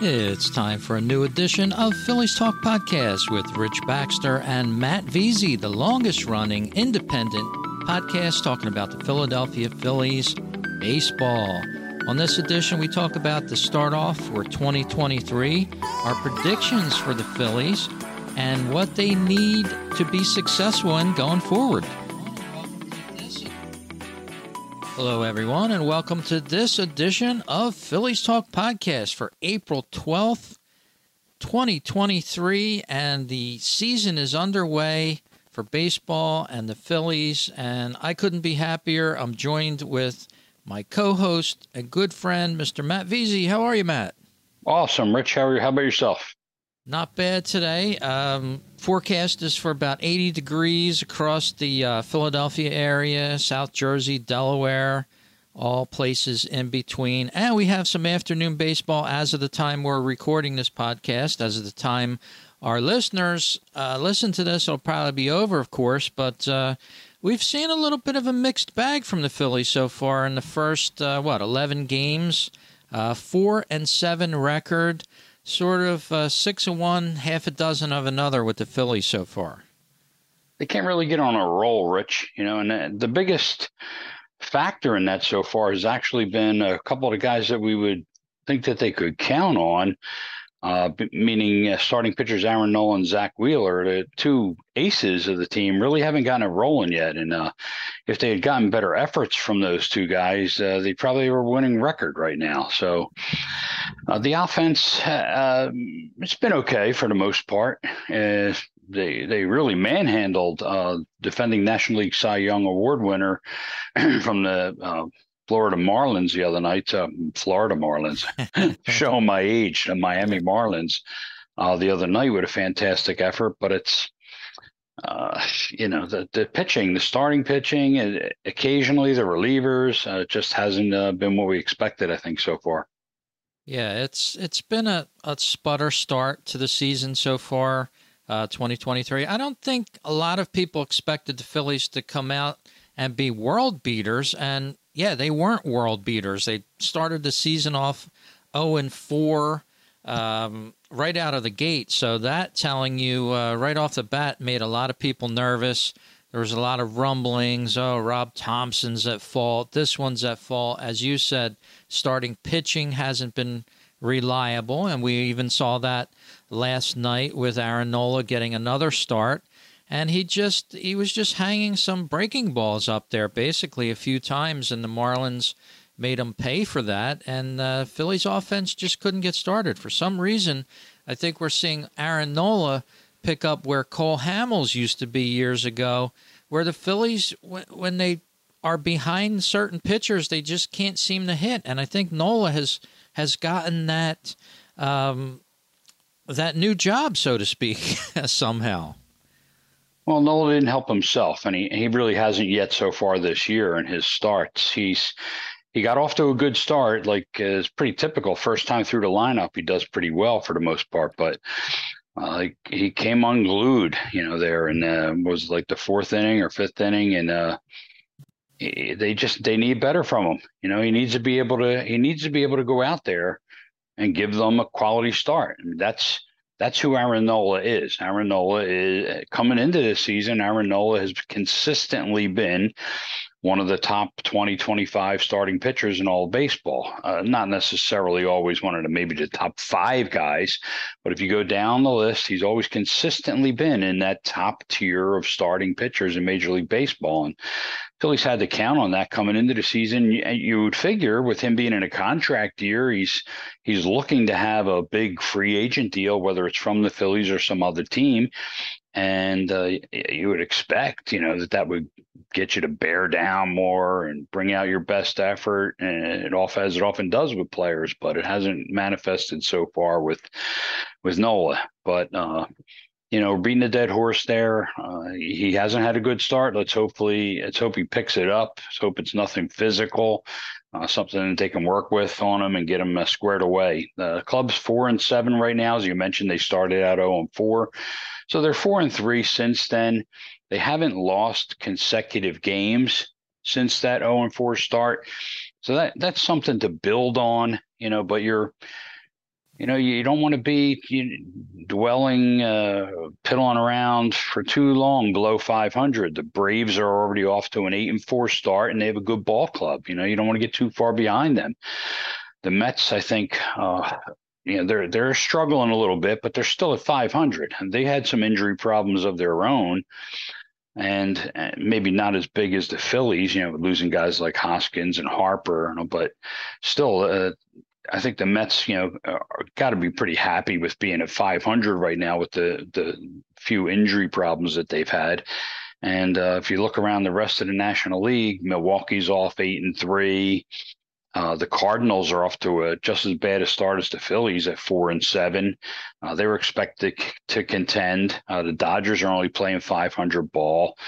It's time for a new edition of Phillies Talk Podcast with Rich Baxter and Matt Veazey, the longest running independent podcast talking about the Philadelphia Phillies baseball. On this edition, we talk about the start off for 2023, our predictions for the Phillies, and what they need to be successful in going forward. Hello, everyone, and welcome to this edition of Phillies Talk Podcast for April 12th, 2023. And the season is underway for baseball and the Phillies. And I couldn't be happier. I'm joined with my co host and good friend, Mr. Matt Veazey. How are you, Matt? Awesome. Rich, how, are you? how about yourself? Not bad today. Um, forecast is for about 80 degrees across the uh, Philadelphia area, South Jersey, Delaware, all places in between. And we have some afternoon baseball as of the time we're recording this podcast. As of the time our listeners uh, listen to this, it'll probably be over, of course. But uh, we've seen a little bit of a mixed bag from the Phillies so far in the first, uh, what, 11 games? Uh, four and seven record sort of uh, six of one, half a dozen of another with the Phillies so far. They can't really get on a roll, Rich. You know, and the biggest factor in that so far has actually been a couple of guys that we would think that they could count on uh, meaning uh, starting pitchers Aaron Nola and Zack Wheeler, the two aces of the team, really haven't gotten it rolling yet. And uh, if they had gotten better efforts from those two guys, uh, they probably were winning record right now. So uh, the offense, uh, it's been okay for the most part. they they really manhandled defending National League Cy Young Award winner from the Florida Marlins the other night. Uh, Florida Marlins, showing my age, the Miami Marlins uh, the other night with a fantastic effort. But it's, uh, you know, the, the pitching, the starting pitching, and occasionally the relievers uh, just hasn't uh, been what we expected, I think, so far. Yeah, it's it's been a, a sputter start to the season so far, uh, 2023. I don't think a lot of people expected the Phillies to come out and be world beaters, and yeah, they weren't world beaters. They started the season off 0 and 4 um, right out of the gate. So that telling you uh, right off the bat made a lot of people nervous. There was a lot of rumblings. Oh, Rob Thomson's at fault. This one's at fault. As you said, starting pitching hasn't been reliable, and we even saw that last night with Aaron Nola getting another start and he just he was just hanging some breaking balls up there basically a few times and the marlins made him pay for that. And uh, phillies offense just couldn't get started. For some reason i think we're seeing aaron nola pick up where cole hamels used to be years ago where the phillies when they are behind certain pitchers they just can't seem to hit. And i think nola has has gotten that um, that new job so to speak somehow well, Nola didn't help himself, and he, he really hasn't yet so far this year in his starts. He's he got off to a good start, like uh, is pretty typical. First time through the lineup, he does pretty well for the most part, but uh, he came unglued, you know, there and uh, was like the fourth inning or fifth inning, and uh, they just they need better from him. You know, he needs to be able to he needs to be able to go out there and give them a quality start. I mean, that's that's who Aaron Nola is. Aaron Nola is coming into this season. Aaron Nola has consistently been one of the top 20, 25 starting pitchers in all baseball. Uh, not necessarily always one of the maybe the top five guys, but if you go down the list, he's always consistently been in that top tier of starting pitchers in Major League Baseball. And Phillies had to count on that coming into the season. You, you would figure with him being in a contract year, he's he's looking to have a big free agent deal, whether it's from the Phillies or some other team and uh, you would expect you know that that would get you to bear down more and bring out your best effort. And it often as it often does with players but it hasn't manifested so far with with Nola. But uh, you know beating a dead horse there uh, he hasn't had a good start. Let's hopefully let's hope he picks it up. Let's hope it's nothing physical uh, something that they can work with on them and get them uh, squared away. The club's four and seven right now, as you mentioned. They started out zero oh and four. So they're four and three since then. They haven't lost consecutive games since that 0 and 4 start. So that that's something to build on, you know, but you're you know, you, don't want to be you, dwelling, uh, piddling around for too long below 500. The Braves are already off to an eight and four start, and they have a good ball club. You know, you don't want to get too far behind them. The Mets, I think, uh, you know, they're they're struggling a little bit, but they're still at 500. And they had some injury problems of their own, and maybe not as big as the Phillies. You know, losing guys like Hoskins and Harper, but still, uh, I think the Mets, you know, got to be pretty happy with being at 500 right now with the the few injury problems that they've had. And uh, if you look around the rest of the National League, Milwaukee's off eight and three. Uh, the Cardinals are off to a just as bad a start as the Phillies at four and seven. Uh, they were expected to contend. Uh, the Dodgers are only playing 500 ball.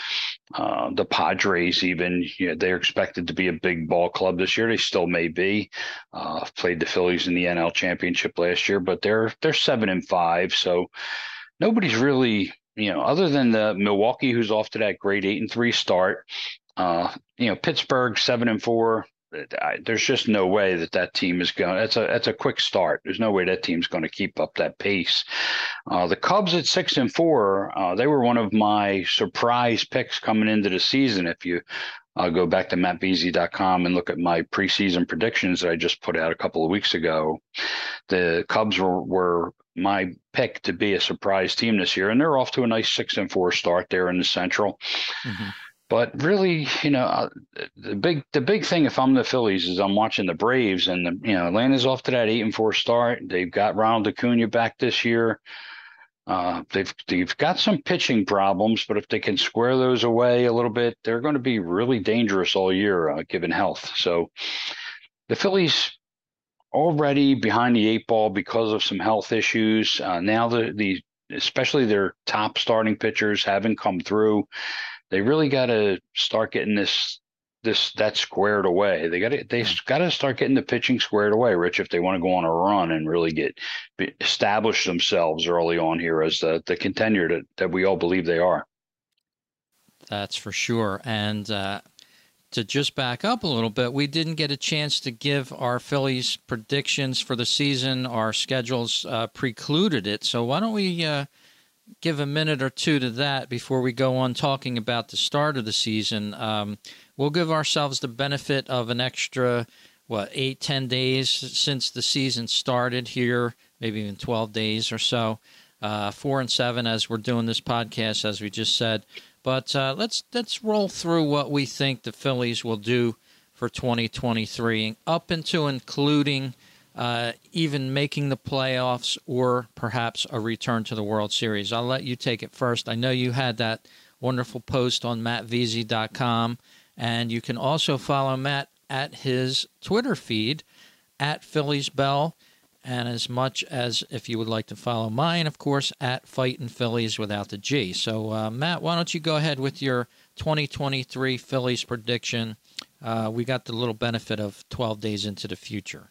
Uh, the Padres, even you know, they're expected to be a big ball club this year. They still may be. Uh, played the Phillies in the NL Championship last year, but they're they're seven and five. So nobody's really you know other than the Milwaukee, who's off to that great eight and three start. Uh, you know, Pittsburgh seven and four. I, there's just no way that that team is going. That's a that's a quick start. There's no way that team's going to keep up that pace. Uh, the Cubs at six and four, uh, they were one of my surprise picks coming into the season. If you uh, go back to mattveazey.com and look at my preseason predictions that I just put out a couple of weeks ago, the Cubs were were my pick to be a surprise team this year, and they're off to a nice six and four start there in the Central. Mm-hmm. But really, you know, uh, the big the big thing if I'm the Phillies is I'm watching the Braves and the, you know Atlanta's off to that eight and four start. They've got Ronald Acuna back this year. Uh, they've they've got some pitching problems, but if they can square those away a little bit, they're going to be really dangerous all year, uh, given health. So the Phillies already behind the eight ball because of some health issues. Uh, now the the especially their top starting pitchers haven't come through they really got to start getting this this that squared away. They got to they hmm. got to start getting the pitching squared away, Rich, if they want to go on a run and really get establish themselves early on here as the the contender that, that we all believe they are. That's for sure. And uh, to just back up a little bit, we didn't get a chance to give our Phillies predictions for the season. Our schedules uh, precluded it. So why don't we uh, give a minute or two to that before we go on talking about the start of the season. Um, we'll give ourselves the benefit of an extra, what, eight, ten days since the season started here, maybe even 12 days or so. Uh, four and seven as we're doing this podcast, as we just said. But uh, let's let's roll through what we think the Phillies will do for 2023, up into including uh, even making the playoffs or perhaps a return to the World Series. I'll let you take it first. I know you had that wonderful post on mattveazey.com, and you can also follow Matt at his Twitter feed at Phillies Bell. And as much as if you would like to follow mine, of course, at Fighting Phillies without the G. So, uh, Matt, why don't you go ahead with your 2023 Phillies prediction? Uh, we got the little benefit of 12 days into the future.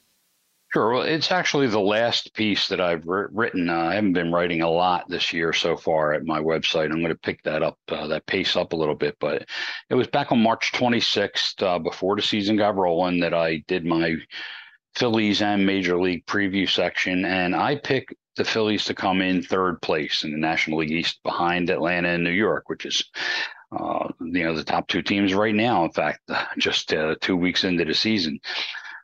Sure. Well, it's actually the last piece that I've written. Uh, I haven't been writing a lot this year so far at my website. I'm going to pick that up, uh, that pace up a little bit. But it was back on March 26th, uh, before the season got rolling, that I did my Phillies and Major League preview section. And I picked the Phillies to come in third place in the National League East behind Atlanta and New York, which is uh, you know the top two teams right now. In fact, just uh, two weeks into the season.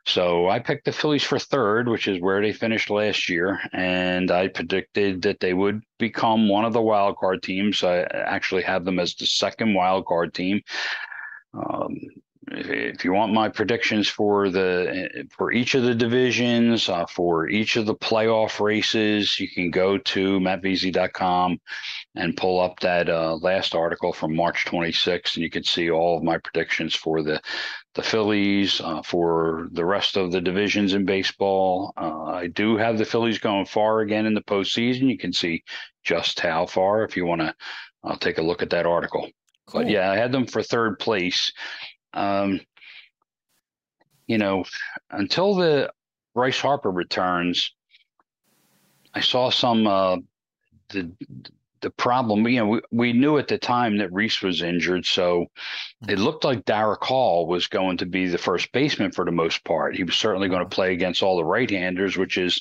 So I picked the Phillies for third, which is where they finished last year, and I predicted that they would become one of the wild card teams. I actually have them as the second wild card team. Um, if you want my predictions for the for each of the divisions, uh, for each of the playoff races, you can go to mattveazey.com and pull up that uh, last article from March 26th, and you can see all of my predictions for the the Phillies, uh, for the rest of the divisions in baseball. Uh, I do have the Phillies going far again in the postseason. You can see just how far if you want to uh, take a look at that article. Cool. But yeah, I had them for third place. Um, you know, until the Bryce Harper returns, I saw some uh, the the problem, you know, we, we knew at the time that Rhys was injured, so mm-hmm. it looked like Darick Hall was going to be the first baseman for the most part. He was certainly going to play against all the right-handers, which is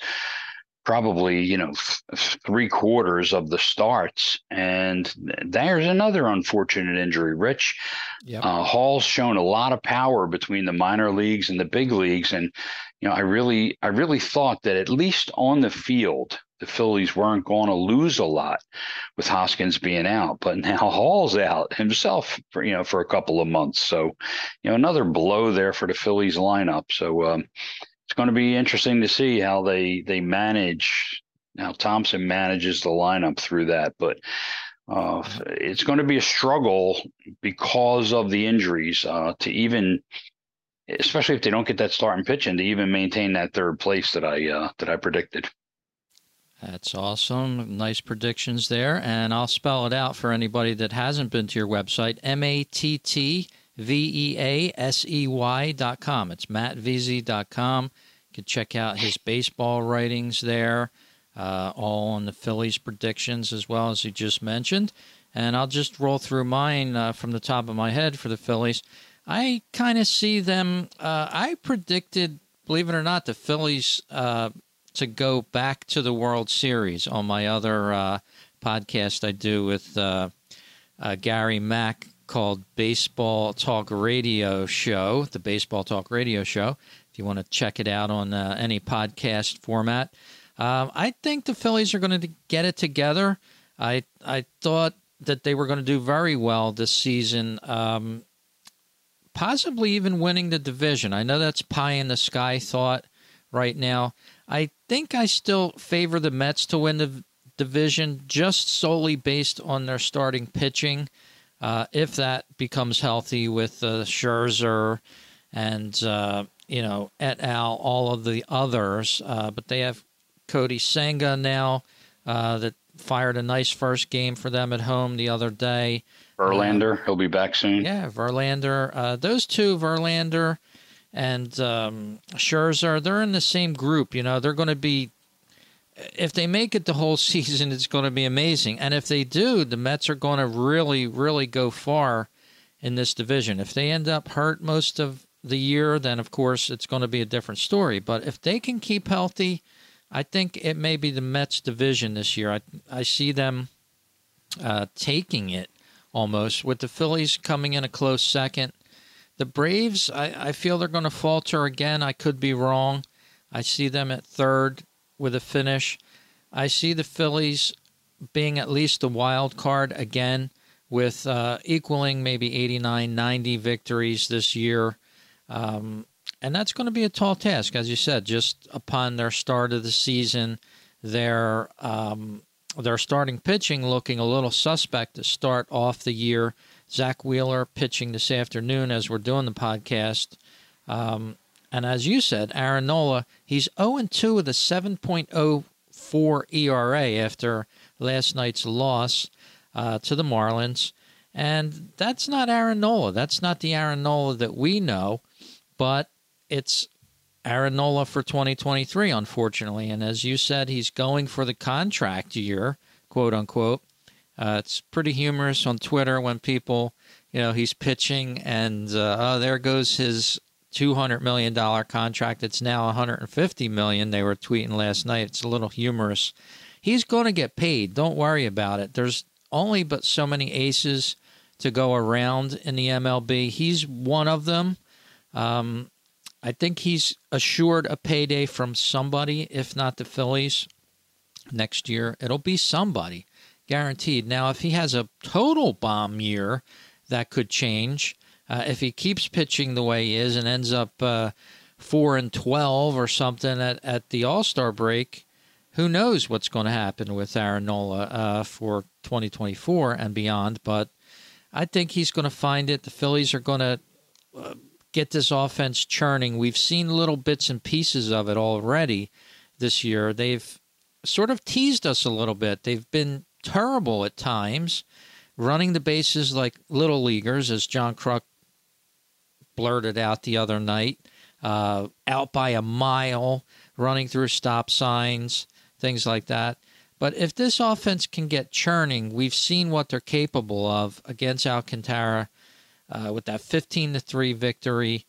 probably you know th- three quarters of the starts, and there's another unfortunate injury. Rich yep. uh, Hall's shown a lot of power between the minor leagues and the big leagues, and you know I really I really thought that at least on the field the Phillies weren't going to lose a lot with Hoskins being out, but now Hall's out himself for you know for a couple of months. So, you know, another blow there for the Phillies lineup. So um, it's going to be interesting to see how they they manage how Thomson manages the lineup through that. But uh, it's going to be a struggle because of the injuries uh, to even especially if they don't get that start and pitching to even maintain that third place that I uh, that I predicted. That's awesome. Nice predictions there. And I'll spell it out for anybody that hasn't been to your website M A T T V E A S E Y dot com. It's mattveazey.com. You can check out his baseball writings there, uh, all on the Phillies predictions as well as he just mentioned. And I'll just roll through mine uh, from the top of my head for the Phillies. I kind of see them. Uh, I predicted, believe it or not, the Phillies uh, to go back to the World Series on my other uh, podcast I do with uh, uh, Gary Mack called Baseball Talk Radio Show, the Baseball Talk Radio Show. If you want to check it out on uh, any podcast format, um, I think the Phillies are going to get it together. I I thought that they were going to do very well this season. Um, possibly even winning the division. I know that's pie in the sky thought right now. I think I still favor the Mets to win the division just solely based on their starting pitching. Uh, if that becomes healthy with uh, Scherzer and uh, you know et al, all of the others, uh, but they have Kodai Senga now uh, that fired a nice first game for them at home the other day. Verlander, he'll be back soon. Yeah, Verlander. Uh, those two, Verlander and um, Scherzer, they're in the same group. You know, they're going to be. If they make it the whole season, it's going to be amazing. And if they do, the Mets are going to really, really go far in this division. If they end up hurt most of the year, then of course it's going to be a different story. But if they can keep healthy, I think it may be the Mets division this year. I I see them uh, taking it almost with the Phillies coming in a close second the Braves, I, I feel they're going to falter again. I could be wrong. I see them at third with a finish. I see the Phillies being at least a wild card again with uh, equaling maybe 89, 90 victories this year. Um, and that's going to be a tall task, as you said, just upon their start of the season. Their, um, their starting pitching looking a little suspect to start off the year. Zack Wheeler pitching this afternoon as we're doing the podcast. Um, and as you said, Aaron Nola, he's 0 2 with a 7.04 ERA after last night's loss uh, to the Marlins. And that's not Aaron Nola. That's not the Aaron Nola that we know, but it's Aaron Nola for 2023, unfortunately. And as you said, he's going for the contract year, quote unquote. Uh, it's pretty humorous on Twitter when people, you know, he's pitching and uh, oh, there goes his two hundred million dollar contract. It's now 150 million. They were tweeting last night. It's a little humorous. He's going to get paid. Don't worry about it. There's only but so many aces to go around in the MLB. He's one of them. Um, I think he's assured a payday from somebody, if not the Phillies, next year. It'll be somebody guaranteed. Now, if he has a total bomb year, that could change. Uh, if he keeps pitching the way he is and ends up uh, four and twelve or something at, at the All Star break, who knows what's going to happen with Aaron Nola uh, for 2024 and beyond? But I think he's going to find it. The Phillies are going to uh, get this offense churning. We've seen little bits and pieces of it already this year. They've sort of teased us a little bit. They've been terrible at times, running the bases like little leaguers, as John Kruk blurted out the other night, uh, out by a mile, running through stop signs, things like that. But if this offense can get churning, we've seen what they're capable of against Alcantara uh, with that 15 to 3 victory.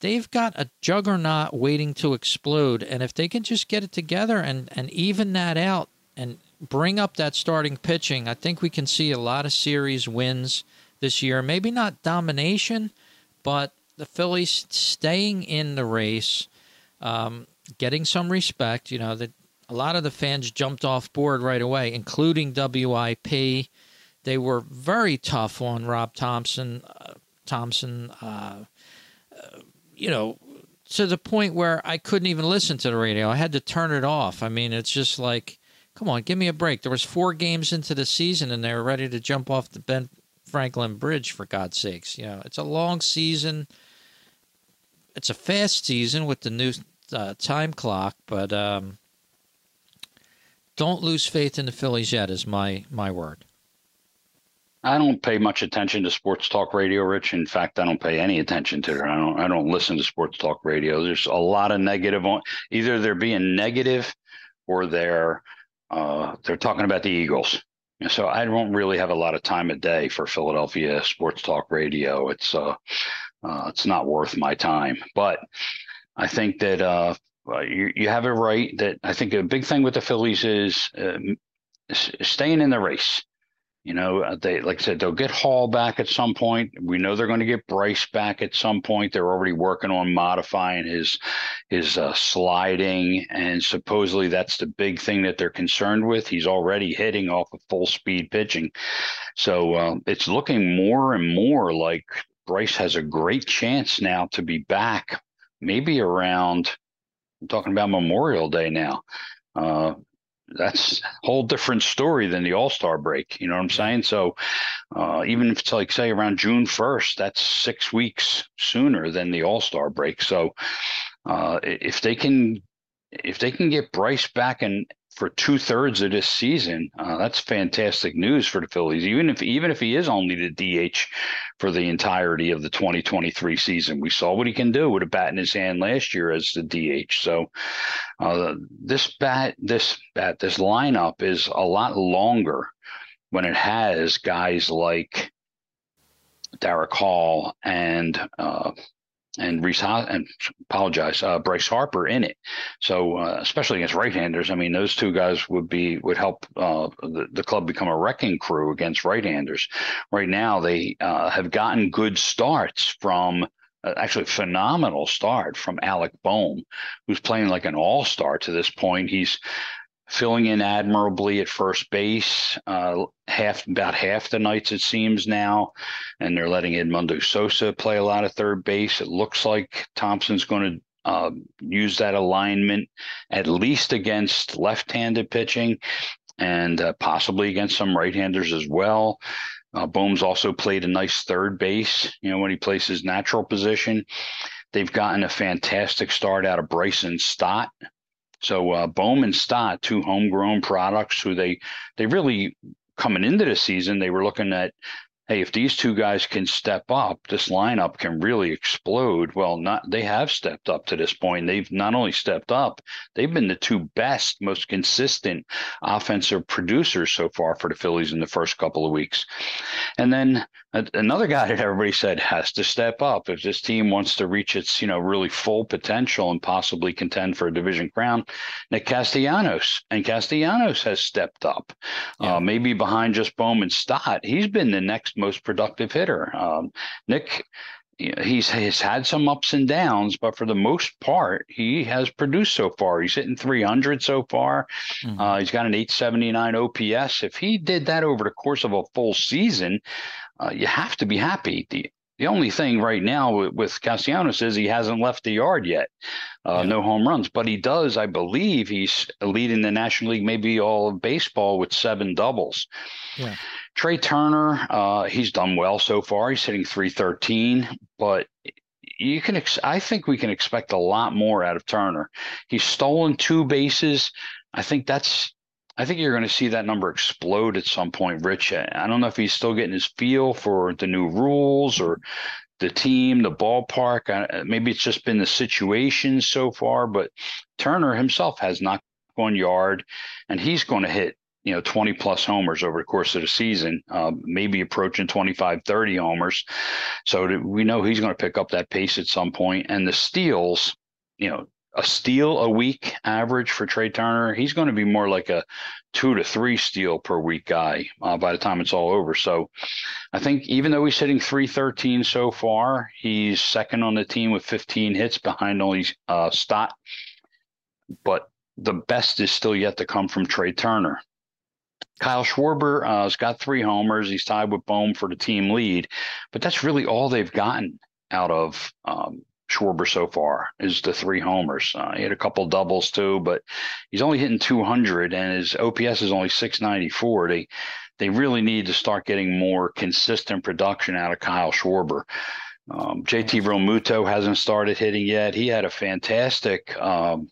they've got a juggernaut waiting to explode. And if they can just get it together and, and even that out and bring up that starting pitching, I think we can see a lot of series wins this year. Maybe not domination, but the Phillies staying in the race, um, getting some respect. You know, that a lot of the fans jumped off board right away, including WIP. They were very tough on Rob Thomson. Uh, Thomson, uh, uh, you know, to the point where I couldn't even listen to the radio. I had to turn it off. I mean, it's just like, come on, give me a break. There was four games into the season, and they were ready to jump off the Ben Franklin Bridge for God's sakes. You know, it's a long season. It's a fast season with the new uh, time clock, but um, don't lose faith in the Phillies yet. Is my my word. I don't pay much attention to sports talk radio, Rich. In fact, I don't pay any attention to it. I don't. I don't listen to sports talk radio. There's a lot of negative on. Either they're being negative, or they're uh, they're talking about the Eagles. So I don't really have a lot of time a day for Philadelphia sports talk radio. It's uh, uh it's not worth my time. But I think that uh, you you have it right. That I think a big thing with the Phillies is uh, staying in the race. You know, uh, they like I said, they'll get Hall back at some point. We know they're going to get Bryce back at some point. They're already working on modifying his his uh, sliding, and supposedly that's the big thing that they're concerned with. He's already hitting off of full speed pitching, so uh, it's looking more and more like Bryce has a great chance now to be back, maybe around. I'm talking about Memorial Day now. Uh, that's a whole different story than the All Star break. You know what I'm saying? So uh, even if it's like say around June 1st, that's six weeks sooner than the All Star break. So uh, if they can if they can get Bryce back and for two thirds of this season. Uh, that's fantastic news for the Phillies. Even if even if he is only the DH for the entirety of the 2023 season, we saw what he can do with a bat in his hand last year as the DH. So uh, this bat, this bat, this lineup is a lot longer when it has guys like Darick Hall and uh, and Rhys and apologize, uh, Bryce Harper in it. So uh, especially against right-handers, I mean, those two guys would be would help uh, the, the club become a wrecking crew against right-handers. Right now, they uh, have gotten good starts from. Uh, actually, phenomenal start from Alec Bohm, who's playing like an all-star to this point. He's filling in admirably at first base, uh, half about half the nights it seems now, and they're letting Edmundo Sosa play a lot of third base. It looks like Thomson's going to uh, use that alignment at least against left-handed pitching, and uh, possibly against some right-handers as well. Uh, Bohm's also played a nice third base, you know, when he plays his natural position. They've gotten a fantastic start out of Bryson Stott, so uh, Bohm and Stott, two homegrown products who they they really coming into the season, they were looking at hey, if these two guys can step up, this lineup can really explode. Well, not they have stepped up to this point. They've not only stepped up, they've been the two best, most consistent offensive producers so far for the Phillies in the first couple of weeks. And then another guy that everybody said has to step up if this team wants to reach its, you know, really full potential and possibly contend for a division crown. Nick Castellanos and Castellanos has stepped up, yeah. uh, maybe behind just Bohm and Stott. He's been the next most productive hitter. Um, Nick, he's he's had some ups and downs, but for the most part, he has produced so far. He's hitting 300 so far. Mm-hmm. Uh, he's got an 879 OPS. If he did that over the course of a full season, uh, you have to be happy. The the only thing right now with, with Castellanos is he hasn't left the yard yet. Uh, yeah. No home runs, but he does. I believe he's leading the National League, maybe all of baseball, with seven doubles. Yeah. Trea Turner, uh, he's done well so far. He's hitting 313, but you can. Ex- I think we can expect a lot more out of Turner. He's stolen two bases. I think that's I think you're going to see that number explode at some point, Rich. I don't know if he's still getting his feel for the new rules or the team, the ballpark. Maybe it's just been the situation so far, but Turner himself has not gone yard, and he's going to hit you know 20 plus homers over the course of the season um, maybe approaching 25 30 homers so we know he's going to pick up that pace at some point and the steals you know a steal a week average for Trea Turner, he's going to be more like a two to three steal per week guy uh, by the time it's all over. So I think even though he's hitting 313 so far, he's second on the team with 15 hits behind only uh, Stott. But the best is still yet to come from Trea Turner. Kyle Schwarber uh, has got three homers. He's tied with Bohm for the team lead, but that's really all they've gotten out of um, Schwarber so far is the three homers. Uh, he had a couple doubles too, but he's only hitting 200, and his OPS is only 694. They they really need to start getting more consistent production out of Kyle Schwarber. Um, JT Realmuto hasn't started hitting yet. He had a fantastic um,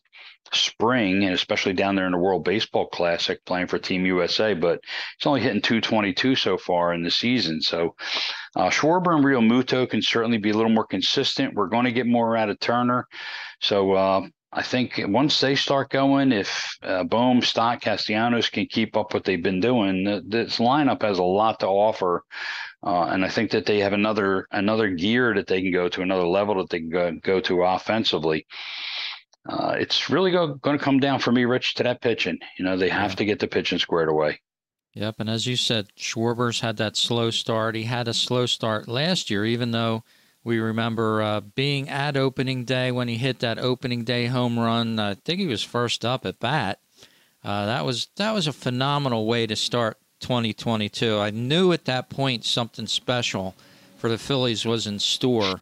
spring, and especially down there in the World Baseball Classic playing for Team USA, but he's only hitting 222 so far in the season. So uh, Schwarber and Realmuto can certainly be a little more consistent. We're going to get more out of Turner. So uh, I think once they start going, if uh, Bohm, Stott, Castellanos can keep up what they've been doing, this lineup has a lot to offer. Uh, and I think that they have another another gear that they can go to, another level that they can go, go to offensively uh, it's really going to come down for me, Rich, to that pitching. You know, they have to get the pitching squared away. Yep, and as you said, Schwarber's had that slow start. He had a slow start last year, even though we remember uh, being at opening day when he hit that opening day home run. I think he was first up at bat. Uh, that was that was a phenomenal way to start 2022. I knew at that point something special for the Phillies was in store,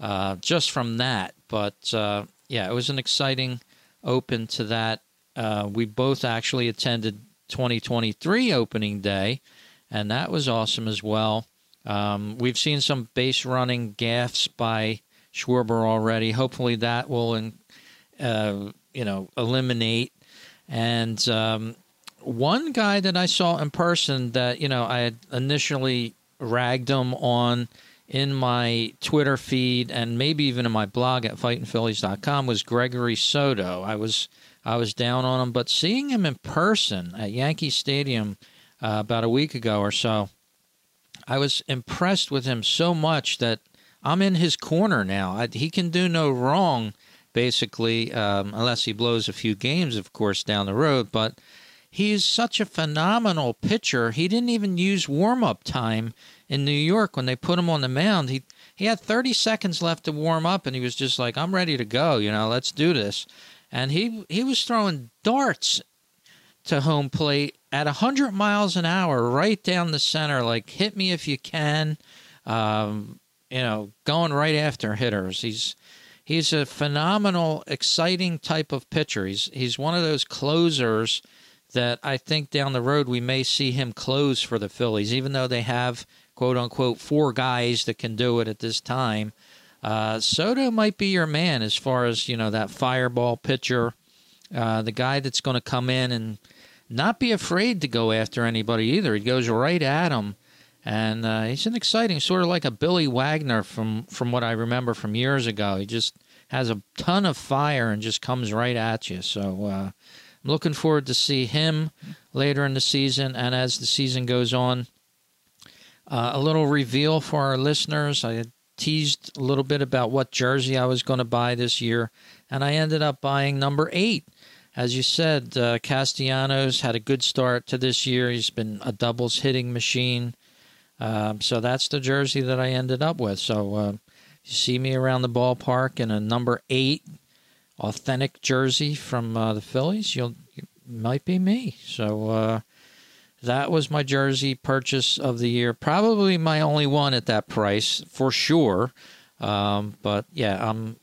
uh, just from that. But uh, yeah, it was an exciting open to that. Uh, we both actually attended 2023 opening day, and that was awesome as well. Um, we've seen some base running gaffs by Schwarber already. Hopefully, that will, uh, you know, eliminate. And um, one guy that I saw in person that you know I had initially ragged him on in my Twitter feed and maybe even in my blog at fightingphillies.com was Gregory Soto. I was I was down on him, but seeing him in person at Yankee Stadium uh, about a week ago or so, I was impressed with him so much that I'm in his corner now. I, he can do no wrong, basically, um, unless he blows a few games, of course, down the road. But he's such a phenomenal pitcher. He didn't even use warm up time in New York when they put him on the mound. He he had 30 seconds left to warm up, and he was just like, "I'm ready to go. You know, let's do this." And he he was throwing darts to home plate at 100 miles an hour, right down the center, like hit me if you can. Um, you know, going right after hitters. He's he's a phenomenal, exciting type of pitcher. He's he's one of those closers that I think down the road we may see him close for the Phillies, even though they have quote unquote four guys that can do it at this time. Uh, Soto might be your man as far as you know that fireball pitcher, uh, the guy that's going to come in and not be afraid to go after anybody either. He goes right at him, and uh, he's an exciting sort of like a Billy Wagner from from what I remember from years ago. He just has a ton of fire and just comes right at you. So uh, I'm looking forward to see him later in the season, and as the season goes on. Uh, a little reveal for our listeners. I teased a little bit about what jersey I was going to buy this year, and I ended up buying number eight. As you said, uh, Castellanos had a good start to this year. He's been a doubles hitting machine. Um, so that's the jersey that I ended up with. So uh, you see me around the ballpark in a number eight authentic jersey from uh, the Phillies, you'll you might be me. So uh, that was my jersey purchase of the year. Probably my only one at that price for sure. Um, but yeah, I'm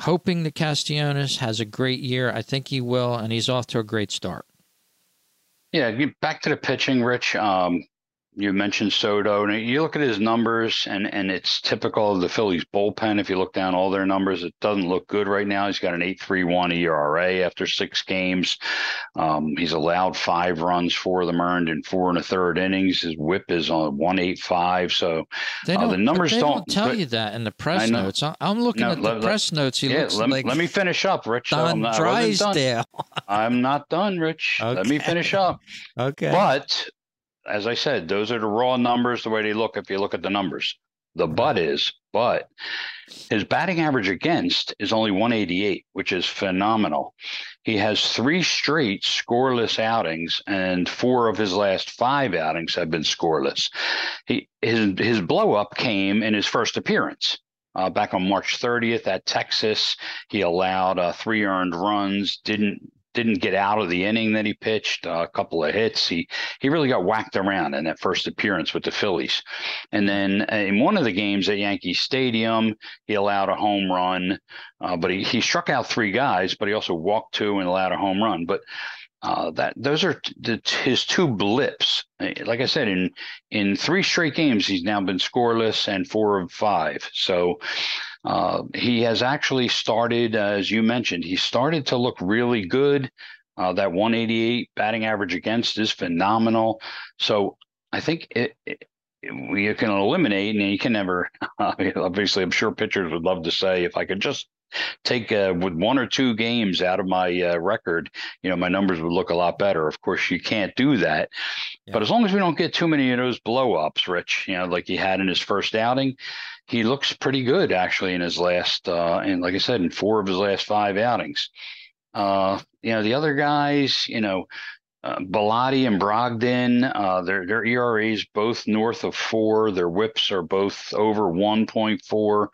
hoping that Castellanos has a great year. I think he will, and he's off to a great start. Yeah, back to the pitching, Rich. Um, you mentioned Soto, and you look at his numbers, and and it's typical of the Phillies bullpen. If you look down all their numbers, it doesn't look good right now. He's got an eight three one ERA after six games. Um, he's allowed five runs, four of them earned in four and a third innings. His WHIP is on one eight five. So uh, the numbers don't, don't tell but, you that in the press notes. I'm looking no, at the let, press notes. He yeah, looks let, like let me finish up, Rich. Don so Drysdale. I'm not done, Rich. Okay. Let me finish up. okay. But as I said, those are the raw numbers, the way they look if you look at the numbers. The but is, but his batting average against is only 188, which is phenomenal. He has three straight scoreless outings, and four of his last five outings have been scoreless. He his his blow up came in his first appearance. Uh, back on March 30th at Texas, he allowed uh, three earned runs, didn't didn't get out of the inning that he pitched. Uh, a couple of hits. He he really got whacked around in that first appearance with the Phillies, and then uh, in one of the games at Yankee Stadium, he allowed a home run, uh, but he he struck out three guys, but he also walked two and allowed a home run. But uh, that those are t- his two blips. Uh, like I said, in in three straight games, he's now been scoreless and four of five. So uh, he has actually started, as you mentioned, he started to look really good. Uh, that 188 batting average against is phenomenal. So I think it, it we can eliminate, and you can never. obviously, I'm sure pitchers would love to say, if I could just take uh, with one or two games out of my uh, record, you know, my numbers would look a lot better. Of course, you can't do that, yeah. but as long as we don't get too many of those blow ups, Rich, you know, like he had in his first outing, he looks pretty good actually in his last, uh, and like I said, in four of his last five outings. Uh, you know, the other guys, you know, uh, Bellatti and Brogdon, uh, their their ERAs both north of four. Their WHIPs are both over 1.4.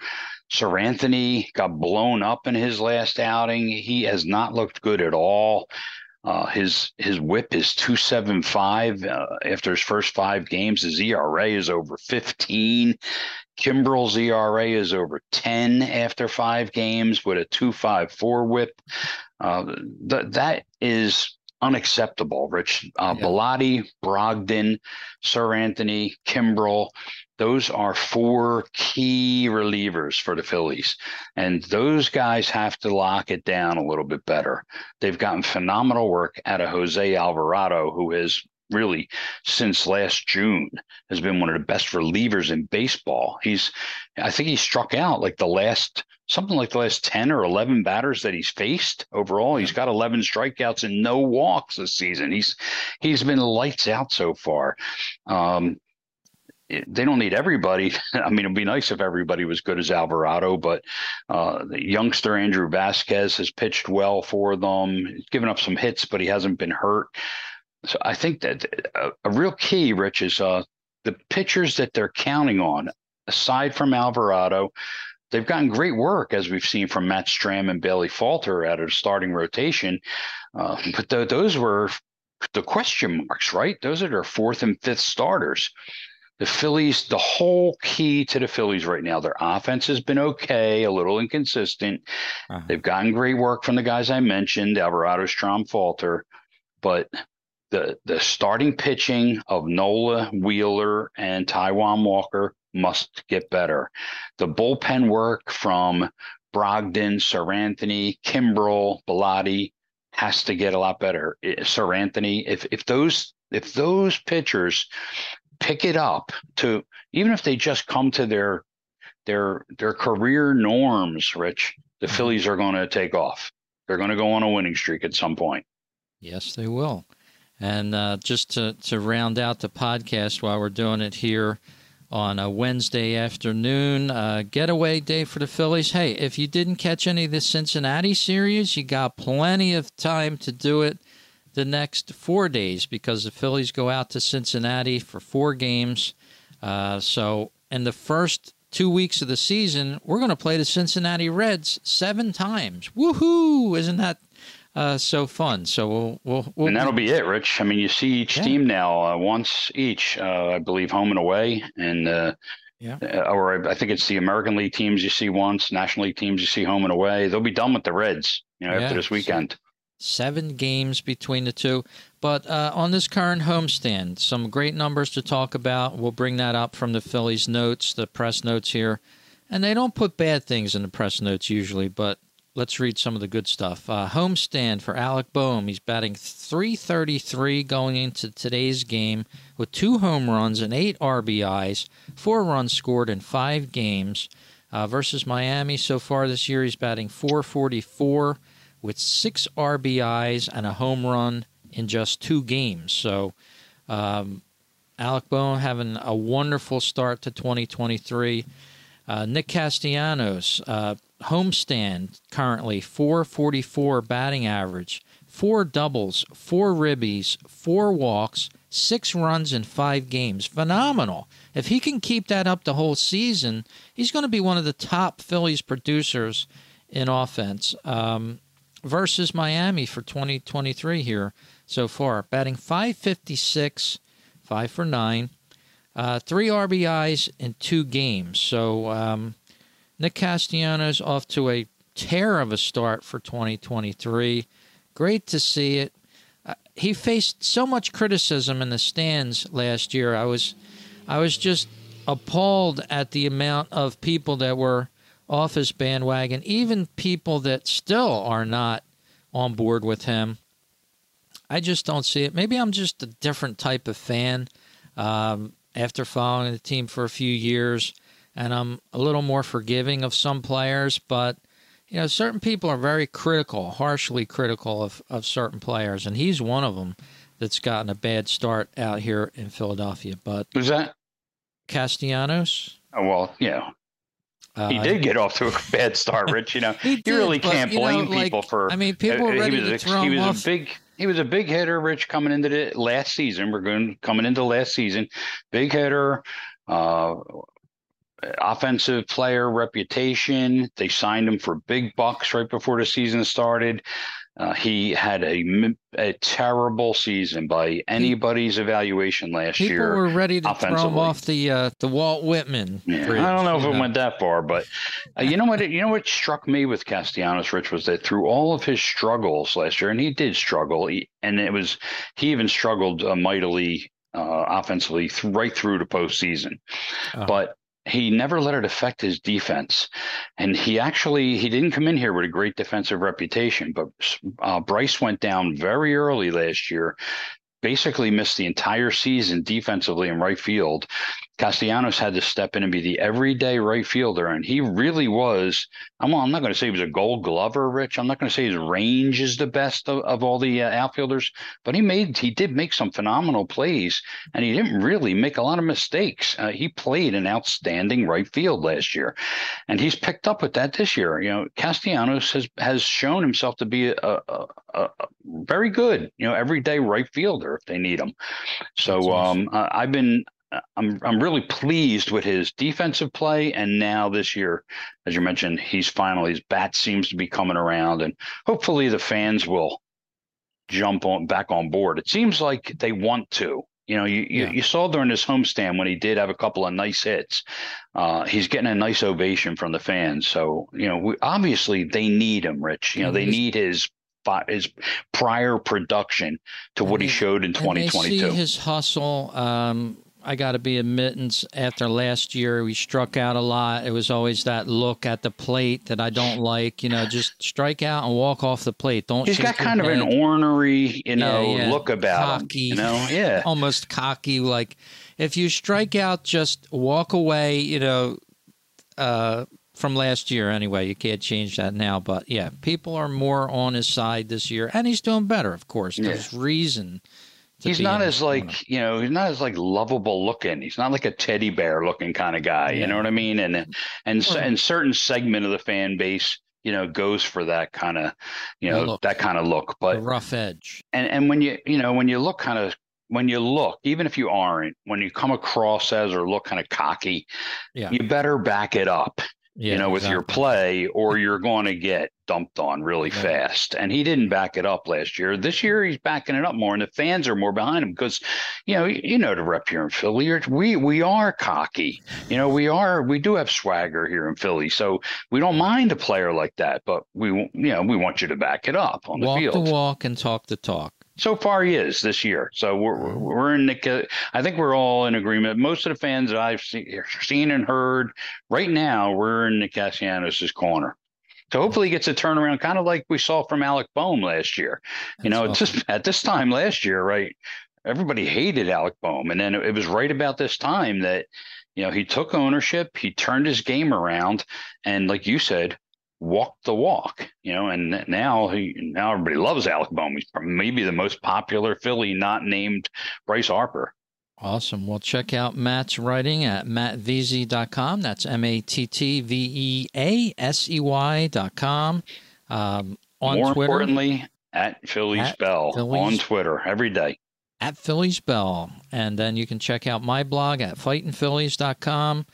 Seranthony got blown up in his last outing. He has not looked good at all. Uh, his his WHIP is two seven five uh, after his first five games. His ERA is over fifteen. Kimbrel's ERA is over ten after five games with a two five four WHIP. Uh, th- that is unacceptable. Rich uh, yeah. Bellatti, Brogdon, Seranthony, Kimbrel. Those are four key relievers for the Phillies. And those guys have to lock it down a little bit better. They've gotten phenomenal work out of Jose Alvarado, who has really since last June has been one of the best relievers in baseball. He's I think he struck out like the last something like the last 10 or 11 batters that he's faced overall. He's got 11 strikeouts and no walks this season. He's he's been lights out so far. Um, they don't need everybody. I mean, it'd be nice if everybody was good as Alvarado, but uh, the youngster Andrew Vasquez has pitched well for them. He's given up some hits, but he hasn't been hurt. So I think that a, a real key, Rich, is uh, the pitchers that they're counting on, aside from Alvarado. They've gotten great work, as we've seen from Matt Strahm and Bailey Falter out of starting rotation. Uh, but th- those were the question marks, right? Those are their fourth and fifth starters the Phillies, the whole key to the Phillies right now, their offense has been okay, a little inconsistent. Uh-huh. They've gotten great work from the guys I mentioned, Alvarado, Strahm, Falter, but the the starting pitching of Nola, Wheeler, and Taijuan Walker must get better. The bullpen work from Brogdon, Seranthony, Kimbrel, Bellatti has to get a lot better. Seranthony, if if those if those pitchers pick it up to even if they just come to their their their career norms, Rich, the mm-hmm. Phillies are going to take off. They're going to go on a winning streak at some point. Yes, they will. And uh, just to, to round out the podcast while we're doing it here on a Wednesday afternoon, uh, getaway day for the Phillies. Hey, if you didn't catch any of the Cincinnati series, you got plenty of time to do it the next four days because the Phillies go out to Cincinnati for four games. Uh, so, in the first two weeks of the season, we're going to play the Cincinnati Reds seven times. Woohoo! Isn't that uh, so fun? So we'll, we'll, we'll and that'll be it, Rich. I mean, you see each yeah. team now uh, once each, uh, I believe, home and away, and uh, yeah. Uh, or I think it's the American League teams you see once, National League teams you see home and away. They'll be done with the Reds, you know, yeah. after this weekend. Seven games between the two. But uh, on this current homestand, some great numbers to talk about. We'll bring that up from the Phillies notes, the press notes here. And they don't put bad things in the press notes usually, but let's read some of the good stuff. Uh, homestand for Alec Bohm. He's batting 333 going into today's game with two home runs and eight RBIs, four runs scored in five games. Uh, versus Miami so far this year, he's batting 444 with six RBIs and a home run in just two games. So, um, Alec Bohm having a wonderful start to 2023. Uh, Nick Castellanos, uh, homestand currently 444 batting average, four doubles, four ribbies, four walks, six runs in five games. Phenomenal. If he can keep that up the whole season, he's going to be one of the top Phillies producers in offense. Um, versus Miami for 2023 here so far. Batting 556, 5 for 9, uh, 3 RBIs in two games. So um, Nick Castellanos off to a tear of a start for 2023. Great to see it. Uh, he faced so much criticism in the stands last year. I was, I was just appalled at the amount of people that were off his bandwagon, even people that still are not on board with him. I just don't see it. Maybe I'm just a different type of fan um, after following the team for a few years, and I'm a little more forgiving of some players. But you know, certain people are very critical, harshly critical of, of certain players, and he's one of them that's gotten a bad start out here in Philadelphia. But who's that? Castellanos. Oh well, yeah, uh, he did get off to a bad start, Rich. You know, he you really can't but, blame know, people like, for. I mean, people were ready he was to a, throw he was off. a big. He was a big hitter, Rich, coming into the last season. We're going coming into last season, big hitter, uh, offensive player reputation. They signed him for big bucks right before the season started. Uh, he had a, a terrible season by anybody's evaluation last People year. People were ready to throw him off the uh, the Walt Whitman. Yeah, bridge, I don't know if know. it went that far, but uh, you know what? You know what struck me with Castellanos, Rich, was that through all of his struggles last year, and he did struggle, he, and it was he even struggled uh, mightily uh, offensively th- right through the postseason, Uh-huh. but he never let it affect his defense. And he actually he didn't come in here with a great defensive reputation, but uh, Bryce went down very early last year. Basically missed the entire season defensively in right field. Castellanos had to step in and be the everyday right fielder, and he really was. I'm, I'm not going to say he was a Gold Glover, Rich. I'm not going to say his range is the best of, of all the uh, outfielders, but he made he did make some phenomenal plays, and he didn't really make a lot of mistakes. Uh, he played an outstanding right field last year, and he's picked up with that this year. You know, Castellanos has has shown himself to be a, a, a, a very good, you know, everyday right fielder if they need him. So um, I've been I'm I'm really pleased with his defensive play, and now this year, as you mentioned, he's finally his bat seems to be coming around, and hopefully the fans will jump on back on board. It seems like they want to. You know, you, Yeah. you, you saw during his homestand when he did have a couple of nice hits. Uh, he's getting a nice ovation from the fans. So you know, we, obviously they need him, Rich. You know, they need his his prior production to what he showed in And they 2022. see his hustle. Um, I got to be admittance. After last year, we struck out a lot. It was always that look at the plate that I don't like. You know, just strike out and walk off the plate. Don't. He's got kind of an ornery, you know, yeah. look about Cocky. him. You know, yeah. almost cocky. Like if you strike out, just walk away. You know, uh, from last year anyway. You can't change that now, but yeah, people are more on his side this year, and he's doing better. Of course, Yeah. there's reason. He's not as like you know, he's not as like lovable looking. He's not like a teddy bear looking kind of guy. Yeah. You know what I mean? And and Right. and certain segment of the fan base, you know, goes for that kind of, you know, look. that kind of look. But rough edge. and and when you you know when you look kind of when you look, even if you aren't, when you come across as or look kind of cocky, Yeah. you better back it up yeah, you know, with your play, or you're going to get dumped on really yeah. fast. And he didn't back it up last year. This year, he's backing it up more, and the fans are more behind him because, you know, you know the rep here in Philly. We we are cocky. You know, we are we do have swagger here in Philly, so we don't mind a player like that. But we you know we want you to back it up on walk the field. Walk the walk and talk the talk so far he is this year. So we're mm-hmm. we're in the. I think we're all in agreement. Most of the fans that I've seen, seen and heard right now, we're in the Castellanos' corner. So hopefully he gets a turnaround, kind of like we saw from Alec Bohm last year. That's you know, awesome. just at this time last year, right? Everybody hated Alec Bohm, and then it was right about this time that you know he took ownership, he turned his game around, and like you said, walked the walk, you know, and now he now everybody loves Alec Bohm. He's maybe the most popular Philly not named Bryce Harper. Awesome. Well, check out Matt's writing at mattveasey.com. That's M A T T V E A S E Y.com. Um, on More Twitter, importantly, at Phillies at Bell Phillies, on Twitter every day. At Phillies Bell. And then you can check out my blog at fightingphillies.com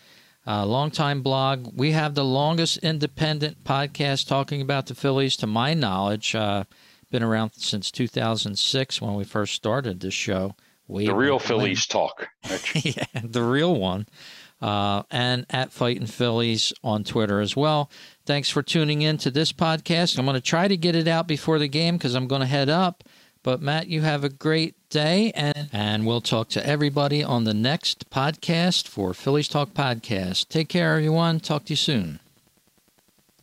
uh, longtime blog. We have the longest independent podcast talking about the Phillies, to my knowledge. Uh, been around since 2006 when we first started this show. Way the real Phillies when. talk. yeah, the real one. Uh, and at Fighting Phillies on Twitter as well. Thanks for tuning in to this podcast. I'm going to try to get it out before the game because I'm going to head up. But Matt, you have a great day, and and we'll talk to everybody on the next podcast for Phillies Talk podcast. Take care, everyone. Talk to you soon.